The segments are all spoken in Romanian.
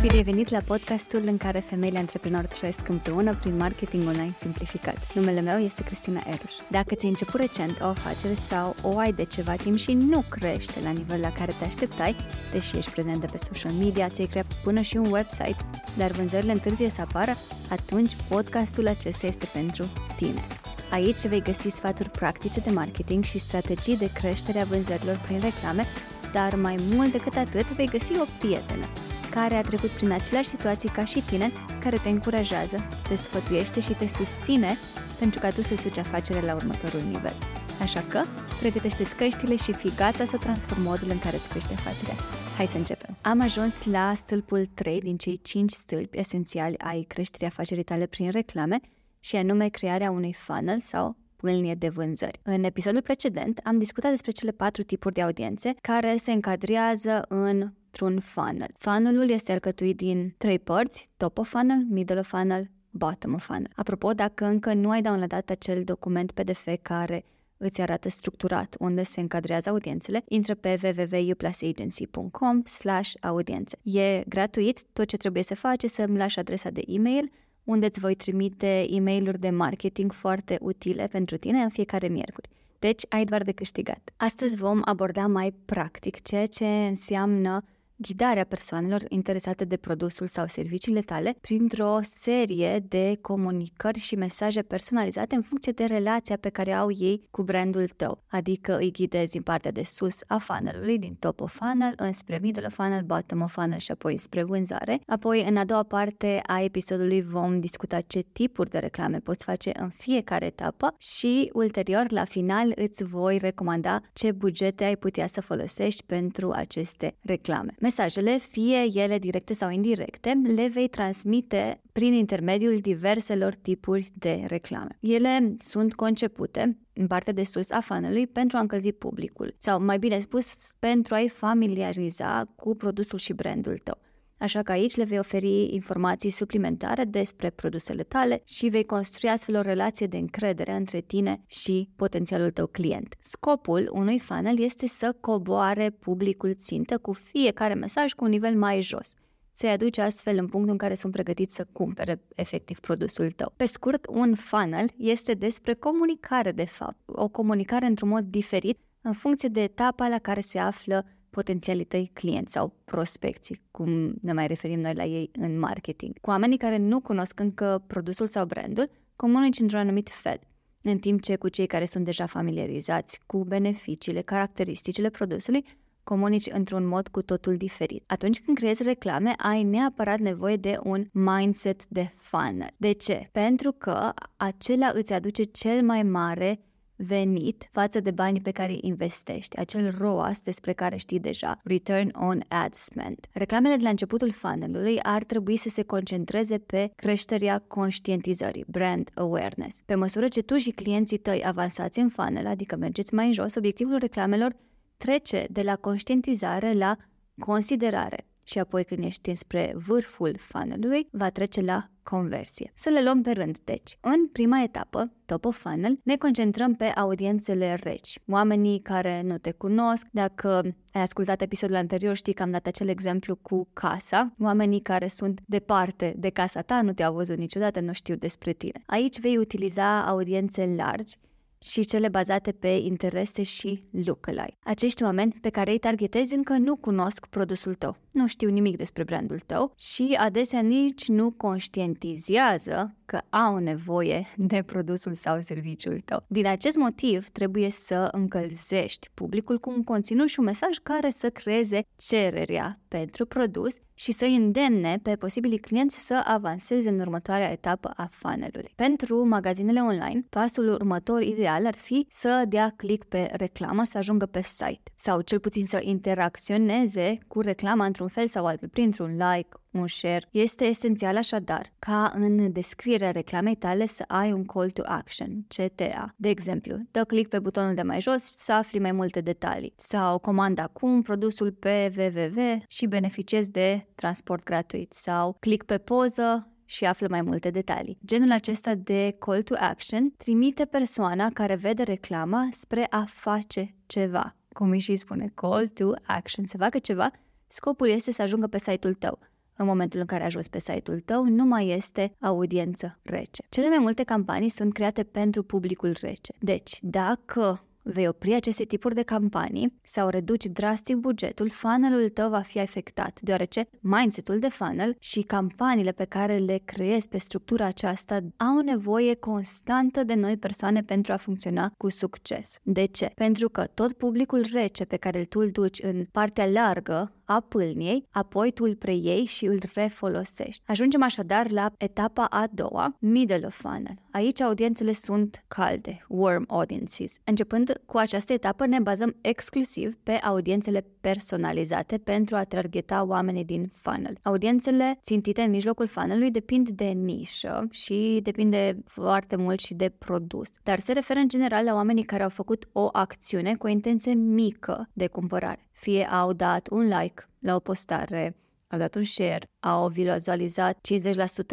Bine ai venit la podcastul în care femeile antreprenori trăiesc împreună prin marketing online simplificat. Numele meu este Cristina Eruș. Dacă ți-ai început recent o afacere sau o ai de ceva timp și nu crește la nivel la care te așteptai, deși ești prezent de pe social media, ți-ai creat până și un website, dar vânzările întârzie să apară, atunci podcastul acesta este pentru tine. Aici vei găsi sfaturi practice de marketing și strategii de creștere a vânzărilor prin reclame, dar mai mult decât atât vei găsi o prietenă care a trecut prin aceleași situații ca și tine, care te încurajează, te sfătuiește și te susține pentru ca tu să-ți duci afacerea la următorul nivel. Așa că, pregătește-ți căștile și fii gata să transformi modul în care îți crește afacerea. Hai să începem! Am ajuns la stâlpul 3 din cei 5 stâlpi esențiali ai creșterii afacerii tale prin reclame și anume crearea unui funnel sau pâlnie de vânzări. În episodul precedent am discutat despre cele patru tipuri de audiențe care se încadrează în într-un funnel. Funnelul este alcătuit din trei părți, top of funnel, middle of funnel, bottom of funnel. Apropo, dacă încă nu ai downloadat acel document PDF care îți arată structurat unde se încadrează audiențele, intră pe www.uplasagency.com slash audiențe. E gratuit, tot ce trebuie să faci să îmi lași adresa de e-mail unde îți voi trimite e mail de marketing foarte utile pentru tine în fiecare miercuri. Deci ai doar de câștigat. Astăzi vom aborda mai practic ceea ce înseamnă ghidarea persoanelor interesate de produsul sau serviciile tale printr-o serie de comunicări și mesaje personalizate în funcție de relația pe care au ei cu brandul tău. Adică îi ghidezi din partea de sus a funnelului, din top of funnel, înspre middle of funnel, bottom of funnel și apoi spre vânzare. Apoi, în a doua parte a episodului vom discuta ce tipuri de reclame poți face în fiecare etapă și ulterior, la final, îți voi recomanda ce bugete ai putea să folosești pentru aceste reclame. Mesajele, fie ele directe sau indirecte, le vei transmite prin intermediul diverselor tipuri de reclame. Ele sunt concepute în partea de sus a funnelului pentru a încălzi publicul, sau mai bine spus, pentru a-i familiariza cu produsul și brandul tău. Așa că aici le vei oferi informații suplimentare despre produsele tale și vei construi astfel o relație de încredere între tine și potențialul tău client. Scopul unui funnel este să coboare publicul țintă cu fiecare mesaj cu un nivel mai jos să-i aduci astfel în punctul în care sunt pregătiți să cumpere efectiv produsul tău. Pe scurt, un funnel este despre comunicare de fapt, o comunicare într-un mod diferit în funcție de etapa la care se află potențialii tăi clienți sau prospecții, cum ne mai referim noi la ei în marketing. Cu oamenii care nu cunosc încă produsul sau brandul, comunici într-un anumit fel, în timp ce cu cei care sunt deja familiarizați cu beneficiile, caracteristicile produsului, comunici într-un mod cu totul diferit. Atunci când creezi reclame, ai neapărat nevoie de un mindset de funnel. De ce? Pentru că acela îți aduce cel mai mare venit față de banii pe care îi investești, acel ROAS despre care știi deja, Return on Ad Spend. Reclamele de la începutul funnelului ar trebui să se concentreze pe creșterea conștientizării, brand awareness. Pe măsură ce tu și clienții tăi avansați în funnel, adică mergeți mai în jos, obiectivul reclamelor trece de la conștientizare la considerare și apoi când ești spre vârful funnelului, va trece la conversie. Să le luăm pe rând, deci. În prima etapă, top of funnel, ne concentrăm pe audiențele reci, oamenii care nu te cunosc. Dacă ai ascultat episodul anterior, știi că am dat acel exemplu cu casa, oamenii care sunt departe de casa ta, nu te-au văzut niciodată, nu știu despre tine. Aici vei utiliza audiențe largi și cele bazate pe interese și lookalike. Acești oameni pe care îi targetezi încă nu cunosc produsul tău, nu știu nimic despre brandul tău și adesea nici nu conștientizează că au nevoie de produsul sau serviciul tău. Din acest motiv, trebuie să încălzești publicul cu un conținut și un mesaj care să creeze cererea pentru produs și să îndemne pe posibilii clienți să avanseze în următoarea etapă a funnelului. Pentru magazinele online, pasul următor ideal ar fi să dea click pe reclamă, să ajungă pe site sau cel puțin să interacționeze cu reclama într-un fel sau altul, printr-un like, un share. Este esențial așadar ca în descrierea reclamei tale să ai un call to action, CTA. De exemplu, dă click pe butonul de mai jos să afli mai multe detalii sau comanda acum produsul pe www și beneficiezi de transport gratuit sau click pe poză și află mai multe detalii. Genul acesta de call to action trimite persoana care vede reclama spre a face ceva. Cum îi și spune, call to action, să facă ceva, scopul este să ajungă pe site-ul tău în momentul în care ajungi pe site-ul tău, nu mai este audiență rece. Cele mai multe campanii sunt create pentru publicul rece. Deci, dacă vei opri aceste tipuri de campanii sau reduci drastic bugetul, funnelul tău va fi afectat, deoarece mindset-ul de funnel și campaniile pe care le creezi pe structura aceasta au nevoie constantă de noi persoane pentru a funcționa cu succes. De ce? Pentru că tot publicul rece pe care tu îl duci în partea largă a pâlniei, apoi tu îl preiei și îl refolosești. Ajungem așadar la etapa a doua, middle of funnel. Aici audiențele sunt calde, warm audiences. Începând cu această etapă ne bazăm exclusiv pe audiențele personalizate pentru a targeta oamenii din funnel. Audiențele țintite în mijlocul funnelului depind de nișă și depinde foarte mult și de produs, dar se referă în general la oamenii care au făcut o acțiune cu o intenție mică de cumpărare. Fie au dat un like la o postare, au dat un share, au vizualizat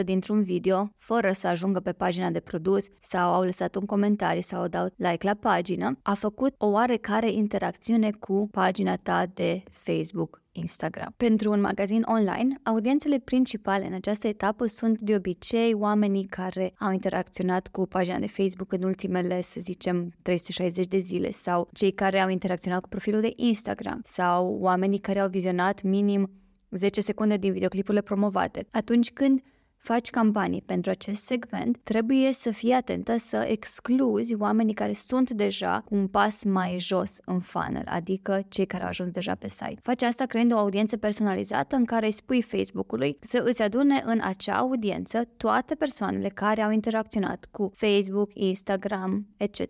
50% dintr-un video fără să ajungă pe pagina de produs sau au lăsat un comentariu sau au dat like la pagină, a făcut o oarecare interacțiune cu pagina ta de Facebook Instagram. Pentru un magazin online, audiențele principale în această etapă sunt de obicei oamenii care au interacționat cu pagina de Facebook în ultimele, să zicem, 360 de zile sau cei care au interacționat cu profilul de Instagram sau oamenii care au vizionat minim 10 secunde din videoclipurile promovate. Atunci când faci campanii pentru acest segment, trebuie să fii atentă să excluzi oamenii care sunt deja un pas mai jos în funnel, adică cei care au ajuns deja pe site. Faci asta creând o audiență personalizată în care îi spui Facebook-ului să îți adune în acea audiență toate persoanele care au interacționat cu Facebook, Instagram, etc.,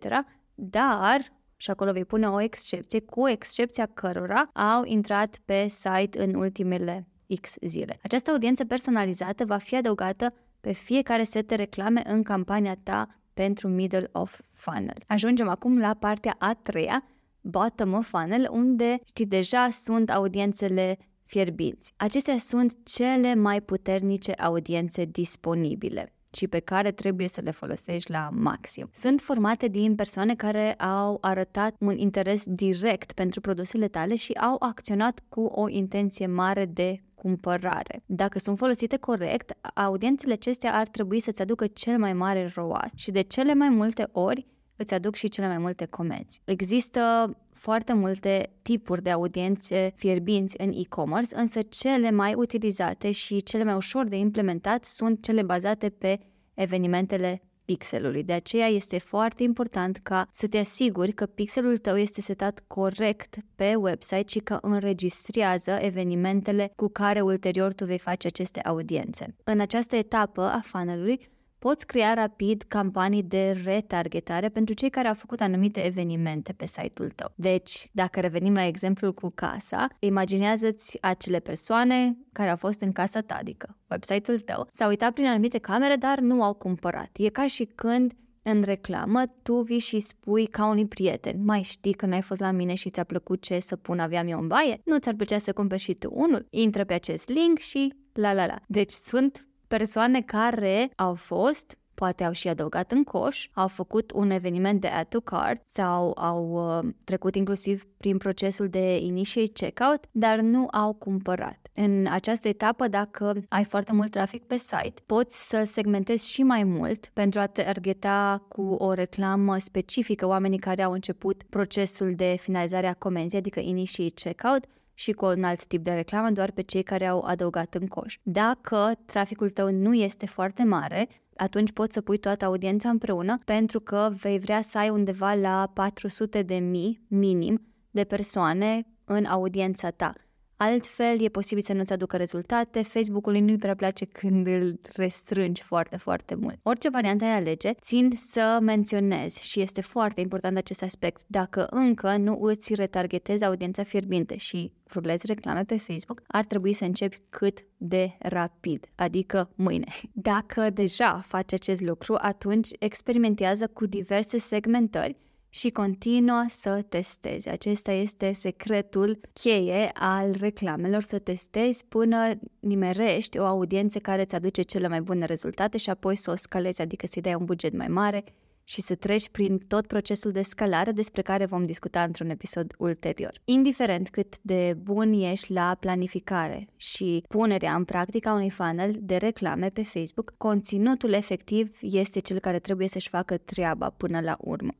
dar și acolo vei pune o excepție, cu excepția cărora au intrat pe site în ultimele X zile. Această audiență personalizată va fi adăugată pe fiecare set de reclame în campania ta pentru middle of funnel. Ajungem acum la partea a treia, bottom of funnel, unde știi deja sunt audiențele fierbinți. Acestea sunt cele mai puternice audiențe disponibile și pe care trebuie să le folosești la maxim. Sunt formate din persoane care au arătat un interes direct pentru produsele tale și au acționat cu o intenție mare de cumpărare. Dacă sunt folosite corect, audiențele acestea ar trebui să-ți aducă cel mai mare ROAS și de cele mai multe ori îți aduc și cele mai multe comenzi. Există foarte multe tipuri de audiențe fierbinți în e-commerce, însă cele mai utilizate și cele mai ușor de implementat sunt cele bazate pe evenimentele pixelului. De aceea este foarte important ca să te asiguri că pixelul tău este setat corect pe website și că înregistrează evenimentele cu care ulterior tu vei face aceste audiențe. În această etapă a funnelului, Poți crea rapid campanii de retargetare pentru cei care au făcut anumite evenimente pe site-ul tău. Deci, dacă revenim la exemplul cu casa, imaginează-ți acele persoane care au fost în casa ta, adică website-ul tău, s-au uitat prin anumite camere, dar nu au cumpărat. E ca și când în reclamă, tu vii și spui ca unui prieten, mai știi că n-ai fost la mine și ți-a plăcut ce să pun aveam eu în baie? Nu ți-ar plăcea să cumperi și tu unul? Intră pe acest link și la la la. Deci sunt persoane care au fost poate au și adăugat în coș, au făcut un eveniment de add to cart sau au uh, trecut inclusiv prin procesul de initiate checkout, dar nu au cumpărat. În această etapă, dacă ai foarte mult trafic pe site, poți să segmentezi și mai mult pentru a targeta cu o reclamă specifică oamenii care au început procesul de finalizare a comenzii, adică initiate checkout, și cu un alt tip de reclamă doar pe cei care au adăugat în coș. Dacă traficul tău nu este foarte mare, atunci poți să pui toată audiența împreună pentru că vei vrea să ai undeva la 400 de mii minim de persoane în audiența ta. Altfel, e posibil să nu-ți aducă rezultate, Facebook-ului nu-i prea place când îl restrângi foarte, foarte mult. Orice variantă ai alege, țin să menționezi și este foarte important acest aspect. Dacă încă nu îți retargetezi audiența fierbinte și rulezi reclame pe Facebook, ar trebui să începi cât de rapid, adică mâine. Dacă deja faci acest lucru, atunci experimentează cu diverse segmentări și continuă să testezi. Acesta este secretul cheie al reclamelor, să testezi până nimerești o audiență care îți aduce cele mai bune rezultate și apoi să o scalezi, adică să-i dai un buget mai mare și să treci prin tot procesul de scalare despre care vom discuta într-un episod ulterior. Indiferent cât de bun ești la planificare și punerea în practică a unui funnel de reclame pe Facebook, conținutul efectiv este cel care trebuie să-și facă treaba până la urmă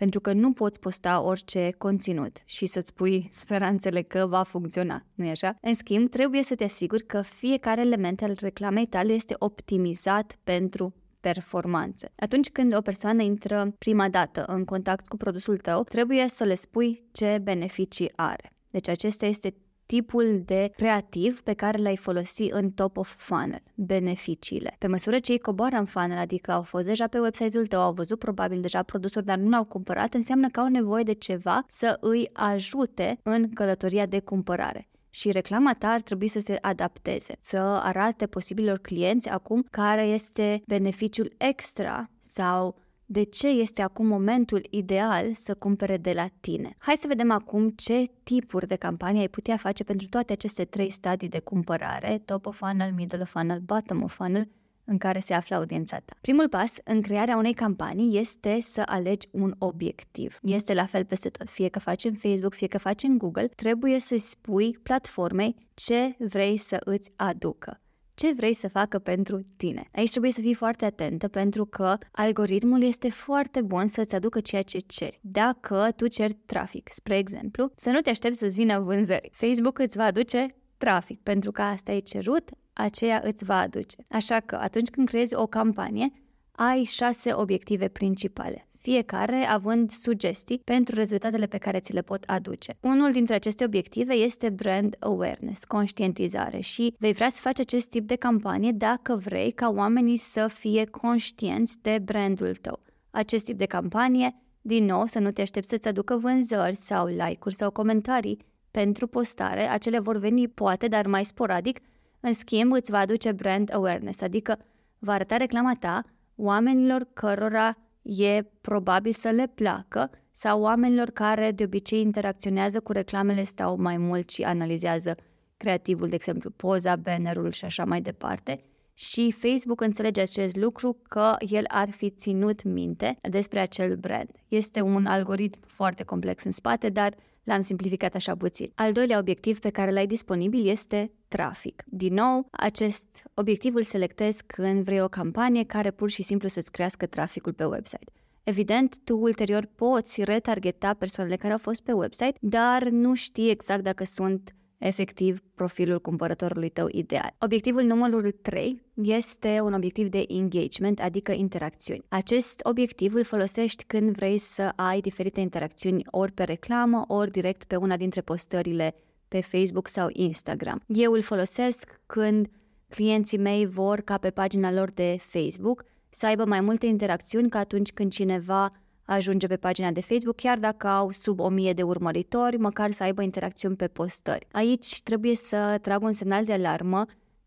pentru că nu poți posta orice conținut și să-ți pui speranțele că va funcționa, nu-i așa? În schimb, trebuie să te asiguri că fiecare element al reclamei tale este optimizat pentru performanțe. Atunci când o persoană intră prima dată în contact cu produsul tău, trebuie să le spui ce beneficii are. Deci acesta este tipul de creativ pe care l-ai folosi în top of funnel, beneficiile. Pe măsură ce ei coboară în funnel, adică au fost deja pe website-ul tău, au văzut probabil deja produsul, dar nu l-au cumpărat, înseamnă că au nevoie de ceva să îi ajute în călătoria de cumpărare și reclama ta ar trebui să se adapteze, să arate posibilor clienți acum care este beneficiul extra sau de ce este acum momentul ideal să cumpere de la tine. Hai să vedem acum ce tipuri de campanie ai putea face pentru toate aceste trei stadii de cumpărare, top of funnel, middle of funnel, bottom of funnel, în care se află audiența ta. Primul pas în crearea unei campanii este să alegi un obiectiv. Este la fel peste tot, fie că faci în Facebook, fie că faci în Google, trebuie să spui platformei ce vrei să îți aducă ce vrei să facă pentru tine. Aici trebuie să fii foarte atentă pentru că algoritmul este foarte bun să-ți aducă ceea ce ceri. Dacă tu ceri trafic, spre exemplu, să nu te aștepți să-ți vină vânzări. Facebook îți va aduce trafic, pentru că asta ai cerut, aceea îți va aduce. Așa că atunci când creezi o campanie, ai șase obiective principale fiecare având sugestii pentru rezultatele pe care ți le pot aduce. Unul dintre aceste obiective este brand awareness, conștientizare și vei vrea să faci acest tip de campanie dacă vrei ca oamenii să fie conștienți de brandul tău. Acest tip de campanie, din nou, să nu te aștepți să-ți aducă vânzări sau like-uri sau comentarii pentru postare, acele vor veni poate, dar mai sporadic, în schimb îți va aduce brand awareness, adică va arăta reclama ta oamenilor cărora e probabil să le placă sau oamenilor care de obicei interacționează cu reclamele stau mai mult și analizează creativul, de exemplu, poza, bannerul și așa mai departe. Și Facebook înțelege acest lucru că el ar fi ținut minte despre acel brand. Este un algoritm foarte complex în spate, dar L-am simplificat așa puțin. Al doilea obiectiv pe care l-ai disponibil este trafic. Din nou, acest obiectiv îl selectezi când vrei o campanie care pur și simplu să-ți crească traficul pe website. Evident, tu ulterior poți retargeta persoanele care au fost pe website, dar nu știi exact dacă sunt efectiv profilul cumpărătorului tău ideal. Obiectivul numărul 3 este un obiectiv de engagement, adică interacțiuni. Acest obiectiv îl folosești când vrei să ai diferite interacțiuni ori pe reclamă, ori direct pe una dintre postările pe Facebook sau Instagram. Eu îl folosesc când clienții mei vor ca pe pagina lor de Facebook să aibă mai multe interacțiuni ca atunci când cineva ajunge pe pagina de Facebook, chiar dacă au sub 1000 de urmăritori, măcar să aibă interacțiuni pe postări. Aici trebuie să trag un semnal de alarmă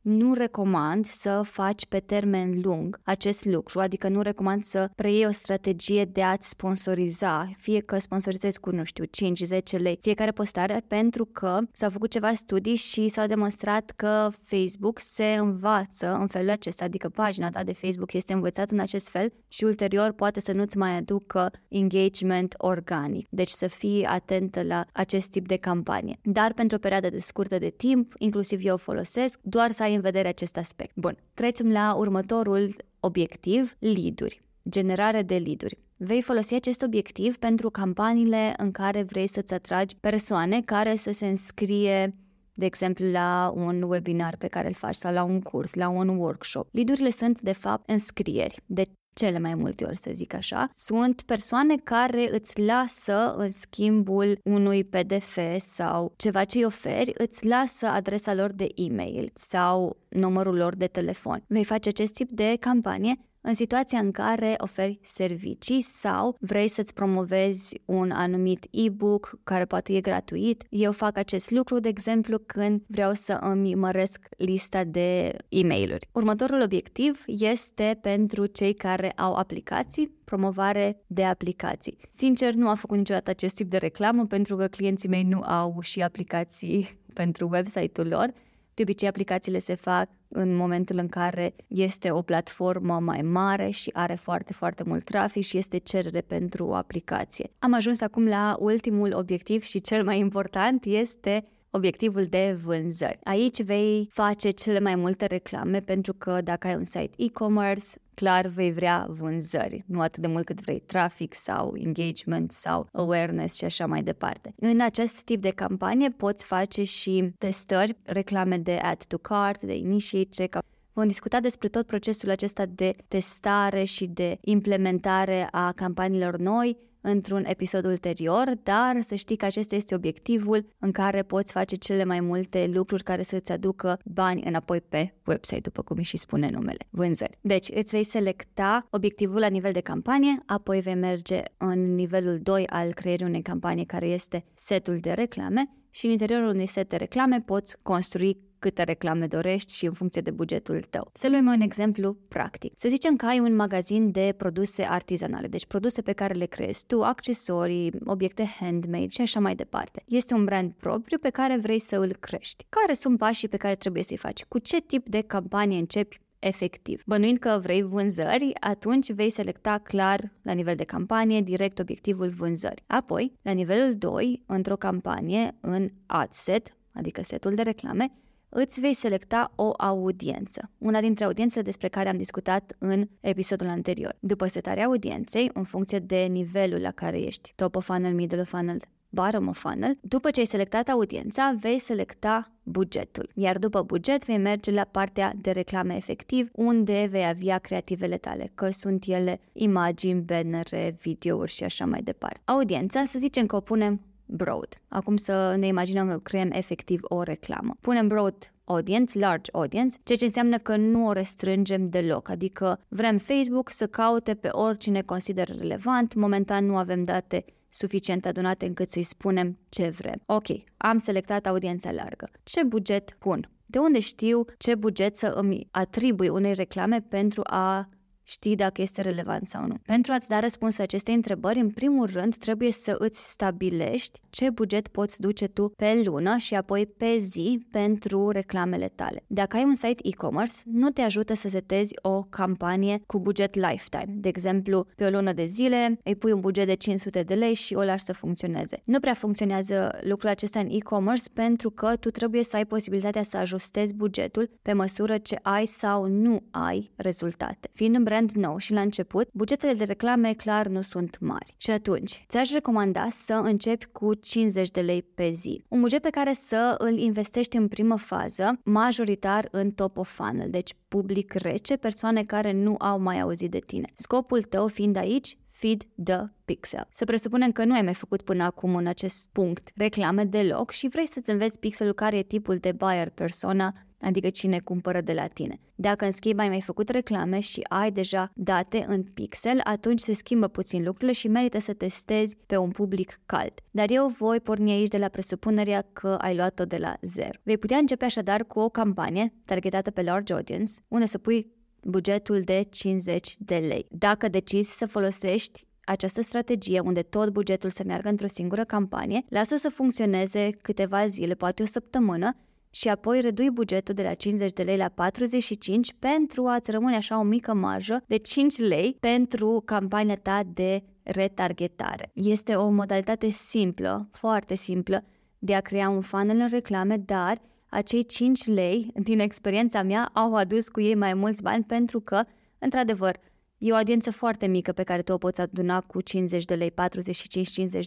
nu recomand să faci pe termen lung acest lucru, adică nu recomand să preiei o strategie de a-ți sponsoriza, fie că sponsorizezi cu, nu știu, 5-10 lei fiecare postare, pentru că s-au făcut ceva studii și s-au demonstrat că Facebook se învață în felul acesta, adică pagina ta de Facebook este învățată în acest fel și ulterior poate să nu-ți mai aducă engagement organic. Deci să fii atentă la acest tip de campanie. Dar pentru o perioadă de scurtă de timp, inclusiv eu folosesc, doar să ai în vedere acest aspect. Bun, trecem la următorul obiectiv, lead-uri, generare de lead-uri. Vei folosi acest obiectiv pentru campaniile în care vrei să-ți atragi persoane care să se înscrie de exemplu la un webinar pe care îl faci sau la un curs, la un workshop. Lidurile sunt de fapt înscrieri. De cele mai multe ori, să zic așa, sunt persoane care îți lasă în schimbul unui PDF sau ceva ce îi oferi, îți lasă adresa lor de e-mail sau numărul lor de telefon. Vei face acest tip de campanie în situația în care oferi servicii sau vrei să-ți promovezi un anumit e-book care poate e gratuit. Eu fac acest lucru, de exemplu, când vreau să îmi măresc lista de e mail Următorul obiectiv este pentru cei care au aplicații, promovare de aplicații. Sincer, nu am făcut niciodată acest tip de reclamă pentru că clienții mei nu au și aplicații pentru website-ul lor, De obicei, aplicațiile se fac în momentul în care este o platformă mai mare și are foarte, foarte mult trafic și este cerere pentru o aplicație. Am ajuns acum la ultimul obiectiv și cel mai important este obiectivul de vânzări. Aici vei face cele mai multe reclame pentru că dacă ai un site e-commerce, clar vei vrea vânzări, nu atât de mult cât vrei trafic sau engagement sau awareness și așa mai departe. În acest tip de campanie poți face și testări, reclame de add to cart, de initiate checkout, Vom discuta despre tot procesul acesta de testare și de implementare a campaniilor noi într-un episod ulterior, dar să știi că acesta este obiectivul în care poți face cele mai multe lucruri care să-ți aducă bani înapoi pe website, după cum și spune numele, vânzări. Deci îți vei selecta obiectivul la nivel de campanie, apoi vei merge în nivelul 2 al creierii unei campanii care este setul de reclame și în interiorul unui set de reclame poți construi câte reclame dorești și în funcție de bugetul tău. Să luăm un exemplu practic. Să zicem că ai un magazin de produse artizanale, deci produse pe care le creezi tu, accesorii, obiecte handmade și așa mai departe. Este un brand propriu pe care vrei să îl crești. Care sunt pașii pe care trebuie să-i faci? Cu ce tip de campanie începi efectiv. Bănuind că vrei vânzări, atunci vei selecta clar la nivel de campanie direct obiectivul vânzări. Apoi, la nivelul 2, într-o campanie, în ad set, adică setul de reclame, îți vei selecta o audiență, una dintre audiențele despre care am discutat în episodul anterior. După setarea audienței, în funcție de nivelul la care ești, top of funnel, middle of funnel, bottom of funnel, după ce ai selectat audiența, vei selecta bugetul. Iar după buget vei merge la partea de reclame efectiv, unde vei avea creativele tale, că sunt ele imagini, bannere, videouri și așa mai departe. Audiența, să zicem că o punem broad. Acum să ne imaginăm că creăm efectiv o reclamă. Punem broad audience, large audience, ceea ce înseamnă că nu o restrângem deloc, adică vrem Facebook să caute pe oricine consideră relevant, momentan nu avem date suficient adunate încât să-i spunem ce vrem. Ok, am selectat audiența largă. Ce buget pun? De unde știu ce buget să îmi atribui unei reclame pentru a știi dacă este relevant sau nu. Pentru a-ți da răspunsul acestei întrebări, în primul rând trebuie să îți stabilești ce buget poți duce tu pe lună și apoi pe zi pentru reclamele tale. Dacă ai un site e-commerce, nu te ajută să setezi o campanie cu buget lifetime. De exemplu, pe o lună de zile îi pui un buget de 500 de lei și o lași să funcționeze. Nu prea funcționează lucrul acesta în e-commerce pentru că tu trebuie să ai posibilitatea să ajustezi bugetul pe măsură ce ai sau nu ai rezultate. Fiind un brand brand nou și la început, bugetele de reclame clar nu sunt mari. Și atunci, ți-aș recomanda să începi cu 50 de lei pe zi. Un buget pe care să îl investești în primă fază, majoritar în top of funnel, deci public rece, persoane care nu au mai auzit de tine. Scopul tău fiind aici Feed the Pixel. Să presupunem că nu ai mai făcut până acum în acest punct reclame deloc și vrei să-ți înveți pixelul care e tipul de buyer persona adică cine cumpără de la tine. Dacă în schimb ai mai făcut reclame și ai deja date în pixel, atunci se schimbă puțin lucrurile și merită să testezi pe un public cald. Dar eu voi porni aici de la presupunerea că ai luat-o de la zero. Vei putea începe așadar cu o campanie targetată pe large audience, unde să pui bugetul de 50 de lei. Dacă decizi să folosești această strategie, unde tot bugetul să meargă într-o singură campanie, lasă să funcționeze câteva zile, poate o săptămână, și apoi redui bugetul de la 50 de lei la 45 pentru a-ți rămâne așa o mică marjă de 5 lei pentru campania ta de retargetare. Este o modalitate simplă, foarte simplă, de a crea un funnel în reclame, dar acei 5 lei, din experiența mea, au adus cu ei mai mulți bani pentru că, într-adevăr, E o audiență foarte mică pe care tu o poți aduna cu 50 de lei, 45-50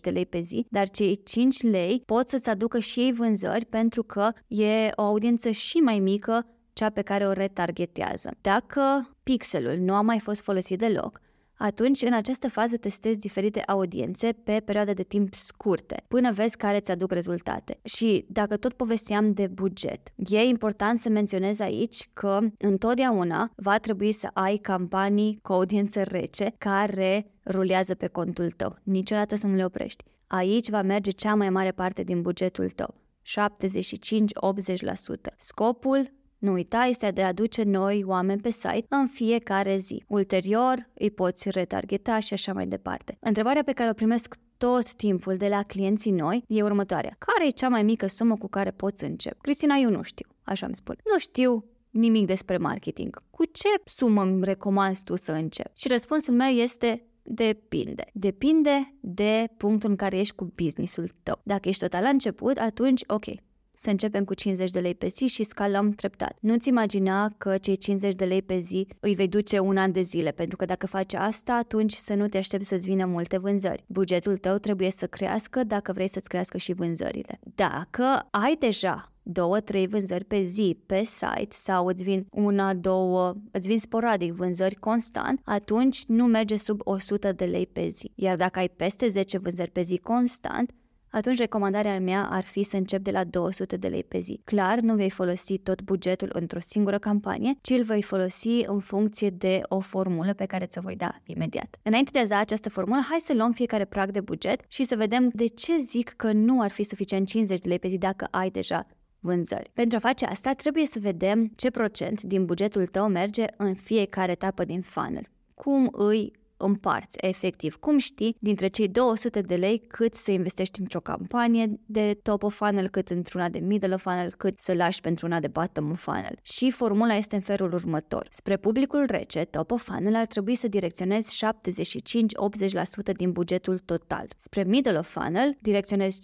de lei pe zi, dar cei 5 lei pot să-ți aducă și ei vânzări pentru că e o audiență și mai mică cea pe care o retargetează. Dacă pixelul nu a mai fost folosit deloc, atunci în această fază testezi diferite audiențe pe perioade de timp scurte, până vezi care îți aduc rezultate. Și dacă tot povesteam de buget, e important să menționez aici că întotdeauna va trebui să ai campanii cu audiență rece care rulează pe contul tău. Niciodată să nu le oprești. Aici va merge cea mai mare parte din bugetul tău. 75-80%. Scopul nu uita, este de a aduce noi oameni pe site în fiecare zi. Ulterior, îi poți retargeta și așa mai departe. Întrebarea pe care o primesc tot timpul de la clienții noi e următoarea. Care e cea mai mică sumă cu care poți începe? Cristina, eu nu știu. așa îmi spun. Nu știu nimic despre marketing. Cu ce sumă îmi recomanzi tu să încep? Și răspunsul meu este Depinde. Depinde de punctul în care ești cu businessul tău. Dacă ești total la început, atunci, ok, să începem cu 50 de lei pe zi și scalăm treptat. Nu-ți imagina că cei 50 de lei pe zi îi vei duce un an de zile, pentru că dacă faci asta, atunci să nu te aștepți să-ți vină multe vânzări. Bugetul tău trebuie să crească dacă vrei să-ți crească și vânzările. Dacă ai deja două, trei vânzări pe zi pe site sau îți vin una, două, îți vin sporadic vânzări constant, atunci nu merge sub 100 de lei pe zi. Iar dacă ai peste 10 vânzări pe zi constant, atunci recomandarea mea ar fi să încep de la 200 de lei pe zi. Clar, nu vei folosi tot bugetul într-o singură campanie, ci îl vei folosi în funcție de o formulă pe care ți-o voi da imediat. Înainte de a da această formulă, hai să luăm fiecare prag de buget și să vedem de ce zic că nu ar fi suficient 50 de lei pe zi dacă ai deja vânzări. Pentru a face asta, trebuie să vedem ce procent din bugetul tău merge în fiecare etapă din funnel. Cum îi împarți, efectiv. Cum știi dintre cei 200 de lei cât să investești într-o campanie de top of funnel, cât într-una de middle of funnel, cât să lași pentru una de bottom of funnel. Și formula este în felul următor. Spre publicul rece, top of funnel ar trebui să direcționezi 75-80% din bugetul total. Spre middle of funnel direcționezi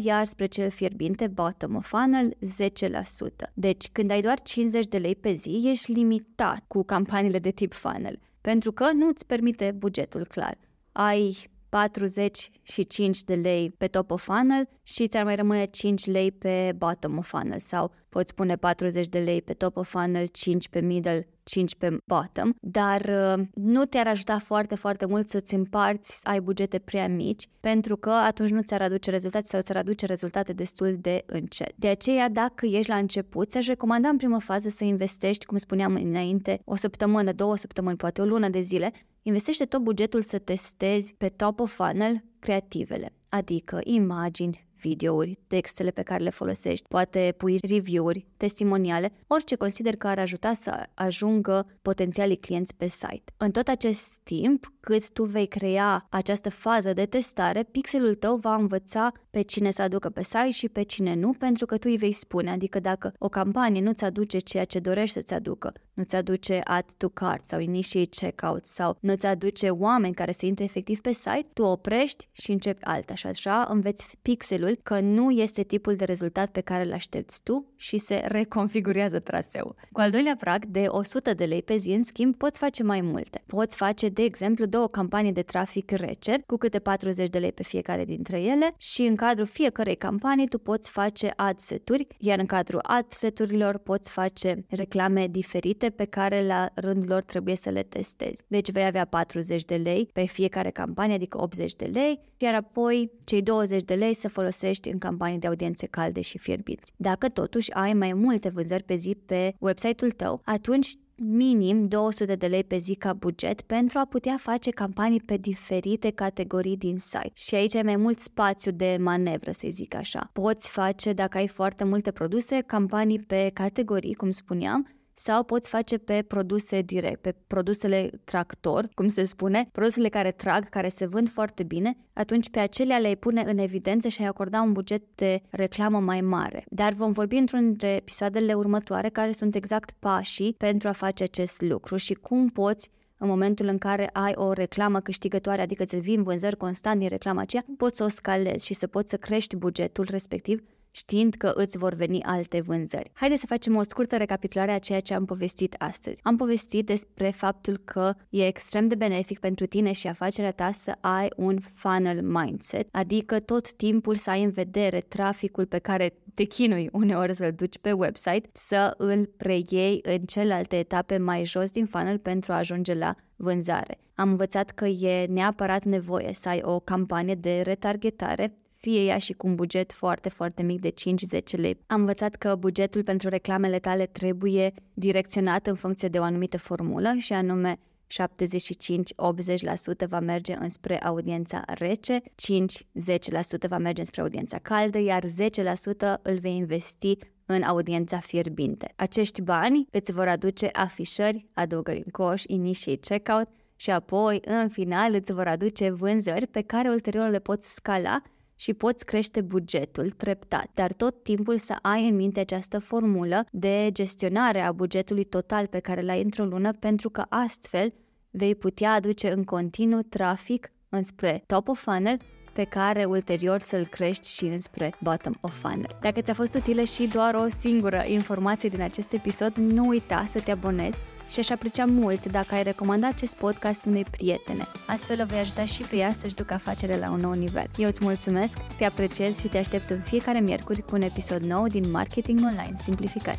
5-10%, iar spre cel fierbinte, bottom of funnel, 10%. Deci, când ai doar 50 de lei pe zi, ești limitat cu campaniile de tip funnel pentru că nu îți permite bugetul clar. Ai 45 de lei pe top of funnel și ți-ar mai rămâne 5 lei pe bottom of funnel sau poți pune 40 de lei pe top of funnel, 5 pe middle, 5 pe bottom, dar uh, nu te-ar ajuta foarte, foarte mult să-ți împarți, să ai bugete prea mici, pentru că atunci nu ți-ar aduce rezultate sau ți-ar aduce rezultate destul de încet. De aceea, dacă ești la început, ți-aș recomanda în primă fază să investești, cum spuneam înainte, o săptămână, două săptămâni, poate o lună de zile, investește tot bugetul să testezi pe top of funnel creativele, adică imagini, videouri, textele pe care le folosești, poate pui review-uri, testimoniale, orice consider că ar ajuta să ajungă potențialii clienți pe site. În tot acest timp, cât tu vei crea această fază de testare, pixelul tău va învăța pe cine să aducă pe site și pe cine nu, pentru că tu îi vei spune, adică dacă o campanie nu-ți aduce ceea ce dorești să-ți aducă, nu-ți aduce add to cart sau initiate checkout sau nu-ți aduce oameni care să intre efectiv pe site, tu oprești și începi alta și așa înveți pixelul că nu este tipul de rezultat pe care îl aștepți tu și se reconfigurează traseul. Cu al doilea prag de 100 de lei pe zi, în schimb, poți face mai multe. Poți face, de exemplu, două campanii de trafic rece cu câte 40 de lei pe fiecare dintre ele și în cadrul fiecărei campanii tu poți face ad seturi, iar în cadrul ad seturilor poți face reclame diferite pe care la rândul lor trebuie să le testezi. Deci vei avea 40 de lei pe fiecare campanie, adică 80 de lei, iar apoi cei 20 de lei să folosești în campanii de audiențe calde și fierbinți. Dacă totuși ai mai multe vânzări pe zi pe website-ul tău, atunci minim 200 de lei pe zi ca buget pentru a putea face campanii pe diferite categorii din site. Și aici ai mai mult spațiu de manevră, să zic așa. Poți face, dacă ai foarte multe produse, campanii pe categorii, cum spuneam, sau poți face pe produse direct, pe produsele tractor, cum se spune, produsele care trag, care se vând foarte bine, atunci pe acelea le pune în evidență și ai acorda un buget de reclamă mai mare. Dar vom vorbi într-un dintre episoadele următoare care sunt exact pașii pentru a face acest lucru și cum poți în momentul în care ai o reclamă câștigătoare, adică ți vin vânzări constant din reclama aceea, poți să o scalezi și să poți să crești bugetul respectiv știind că îți vor veni alte vânzări. Haideți să facem o scurtă recapitulare a ceea ce am povestit astăzi. Am povestit despre faptul că e extrem de benefic pentru tine și afacerea ta să ai un funnel mindset, adică tot timpul să ai în vedere traficul pe care te chinui uneori să-l duci pe website, să îl preiei în celelalte etape mai jos din funnel pentru a ajunge la vânzare. Am învățat că e neapărat nevoie să ai o campanie de retargetare fie ea și cu un buget foarte, foarte mic de 5-10 lei. Am învățat că bugetul pentru reclamele tale trebuie direcționat în funcție de o anumită formulă și anume 75-80% va merge înspre audiența rece, 5-10% va merge înspre audiența caldă, iar 10% îl vei investi în audiența fierbinte. Acești bani îți vor aduce afișări, adăugări în coș, initiate checkout și apoi, în final, îți vor aduce vânzări pe care ulterior le poți scala și poți crește bugetul treptat, dar tot timpul să ai în minte această formulă de gestionare a bugetului total pe care l-ai într-o lună, pentru că astfel vei putea aduce în continuu trafic înspre top of funnel pe care ulterior să-l crești și înspre bottom of funnel. Dacă ți-a fost utilă și doar o singură informație din acest episod, nu uita să te abonezi și aș aprecia mult dacă ai recomanda acest podcast unei prietene. Astfel o vei ajuta și pe ea să-și ducă afacerea la un nou nivel. Eu îți mulțumesc, te apreciez și te aștept în fiecare miercuri cu un episod nou din Marketing Online Simplificat.